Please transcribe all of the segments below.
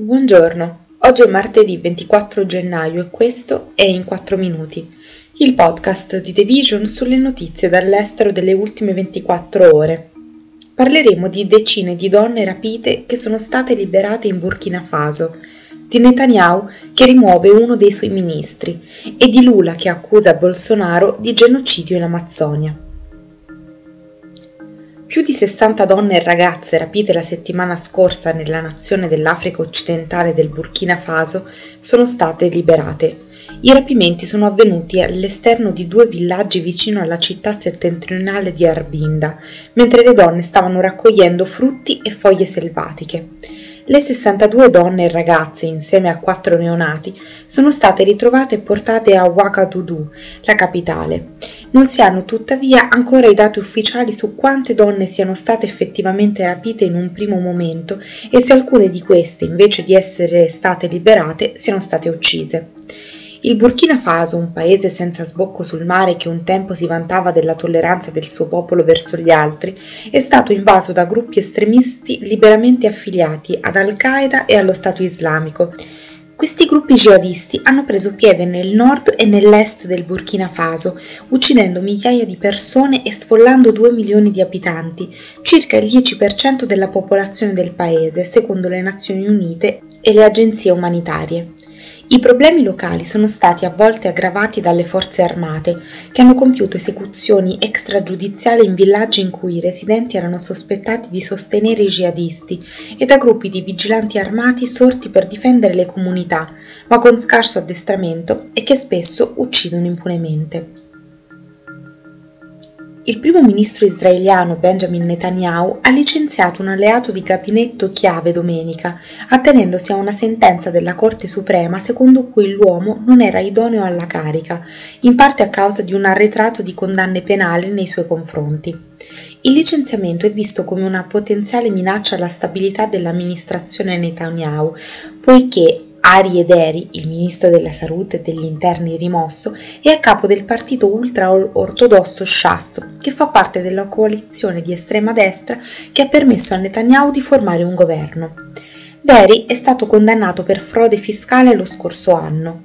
Buongiorno, oggi è martedì 24 gennaio e questo è In 4 Minuti, il podcast di The Vision sulle notizie dall'estero delle ultime 24 ore. Parleremo di decine di donne rapite che sono state liberate in Burkina Faso, di Netanyahu che rimuove uno dei suoi ministri e di Lula che accusa Bolsonaro di genocidio in Amazzonia. Più di 60 donne e ragazze rapite la settimana scorsa nella nazione dell'Africa occidentale del Burkina Faso sono state liberate. I rapimenti sono avvenuti all'esterno di due villaggi vicino alla città settentrionale di Arbinda, mentre le donne stavano raccogliendo frutti e foglie selvatiche. Le 62 donne e ragazze, insieme a quattro neonati, sono state ritrovate e portate a Ouagadougou, la capitale. Non si hanno tuttavia ancora i dati ufficiali su quante donne siano state effettivamente rapite in un primo momento e se alcune di queste, invece di essere state liberate, siano state uccise. Il Burkina Faso, un paese senza sbocco sul mare che un tempo si vantava della tolleranza del suo popolo verso gli altri, è stato invaso da gruppi estremisti liberamente affiliati ad Al-Qaeda e allo Stato islamico. Questi gruppi jihadisti hanno preso piede nel nord e nell'est del Burkina Faso, uccidendo migliaia di persone e sfollando 2 milioni di abitanti, circa il 10% della popolazione del paese, secondo le Nazioni Unite e le agenzie umanitarie. I problemi locali sono stati a volte aggravati dalle forze armate, che hanno compiuto esecuzioni extragiudiziali in villaggi in cui i residenti erano sospettati di sostenere i jihadisti e da gruppi di vigilanti armati sorti per difendere le comunità, ma con scarso addestramento e che spesso uccidono impunemente. Il primo ministro israeliano Benjamin Netanyahu ha licenziato un alleato di gabinetto chiave domenica, attenendosi a una sentenza della Corte Suprema secondo cui l'uomo non era idoneo alla carica, in parte a causa di un arretrato di condanne penali nei suoi confronti. Il licenziamento è visto come una potenziale minaccia alla stabilità dell'amministrazione Netanyahu, poiché Ari Ederi, il ministro della salute e degli interni rimosso, è a capo del partito ultra-ortodosso Shas, che fa parte della coalizione di estrema destra che ha permesso a Netanyahu di formare un governo. Deri è stato condannato per frode fiscale lo scorso anno.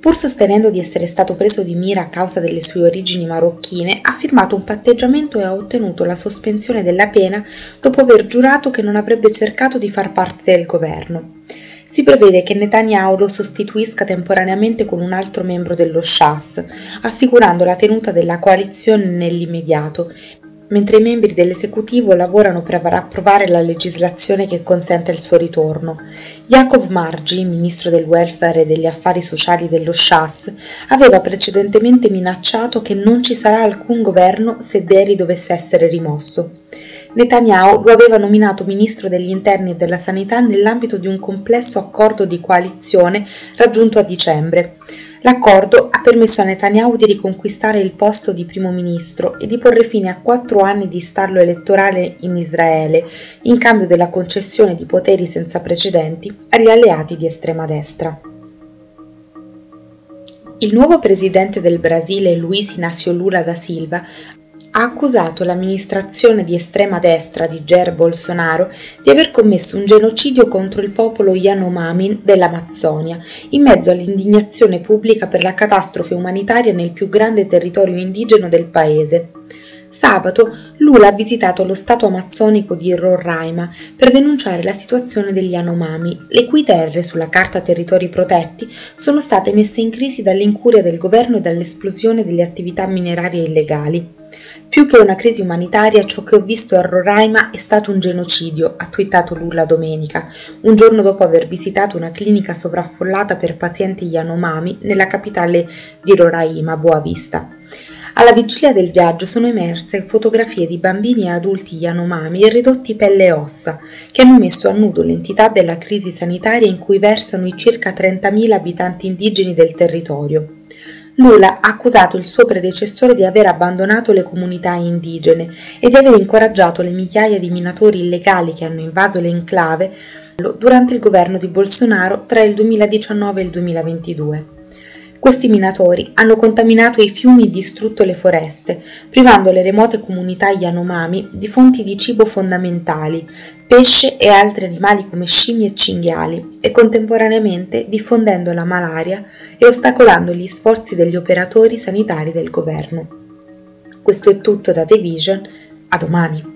Pur sostenendo di essere stato preso di mira a causa delle sue origini marocchine, ha firmato un patteggiamento e ha ottenuto la sospensione della pena dopo aver giurato che non avrebbe cercato di far parte del governo. Si prevede che Netanyahu lo sostituisca temporaneamente con un altro membro dello Shas, assicurando la tenuta della coalizione nell'immediato, mentre i membri dell'esecutivo lavorano per approvare la legislazione che consente il suo ritorno. Yaakov Margi, ministro del welfare e degli affari sociali dello Shas, aveva precedentemente minacciato che non ci sarà alcun governo se Deri dovesse essere rimosso. Netanyahu lo aveva nominato ministro degli interni e della sanità nell'ambito di un complesso accordo di coalizione raggiunto a dicembre. L'accordo ha permesso a Netanyahu di riconquistare il posto di primo ministro e di porre fine a quattro anni di stallo elettorale in Israele, in cambio della concessione di poteri senza precedenti agli alleati di estrema destra. Il nuovo presidente del Brasile, Luiz Inácio Lula da Silva, ha accusato l'amministrazione di estrema destra di Jair Bolsonaro di aver commesso un genocidio contro il popolo Yanomami dell'Amazzonia, in mezzo all'indignazione pubblica per la catastrofe umanitaria nel più grande territorio indigeno del paese. Sabato Lula ha visitato lo stato amazzonico di Roraima per denunciare la situazione degli Yanomami, le cui terre sulla carta territori protetti sono state messe in crisi dall'incuria del governo e dall'esplosione delle attività minerarie illegali. Più che una crisi umanitaria, ciò che ho visto a Roraima è stato un genocidio, ha twittato Lula domenica, un giorno dopo aver visitato una clinica sovraffollata per pazienti Yanomami nella capitale di Roraima, Boa Vista. Alla vigilia del viaggio sono emerse fotografie di bambini e adulti Yanomami ridotti pelle e ossa, che hanno messo a nudo l'entità della crisi sanitaria in cui versano i circa 30.000 abitanti indigeni del territorio. Lula ha accusato il suo predecessore di aver abbandonato le comunità indigene e di aver incoraggiato le migliaia di minatori illegali che hanno invaso l'enclave durante il governo di Bolsonaro tra il 2019 e il 2022. Questi minatori hanno contaminato i fiumi e distrutto le foreste, privando le remote comunità Yanomami di fonti di cibo fondamentali, pesce e altri animali come scimmie e cinghiali, e contemporaneamente diffondendo la malaria e ostacolando gli sforzi degli operatori sanitari del governo. Questo è tutto da The Vision, a domani.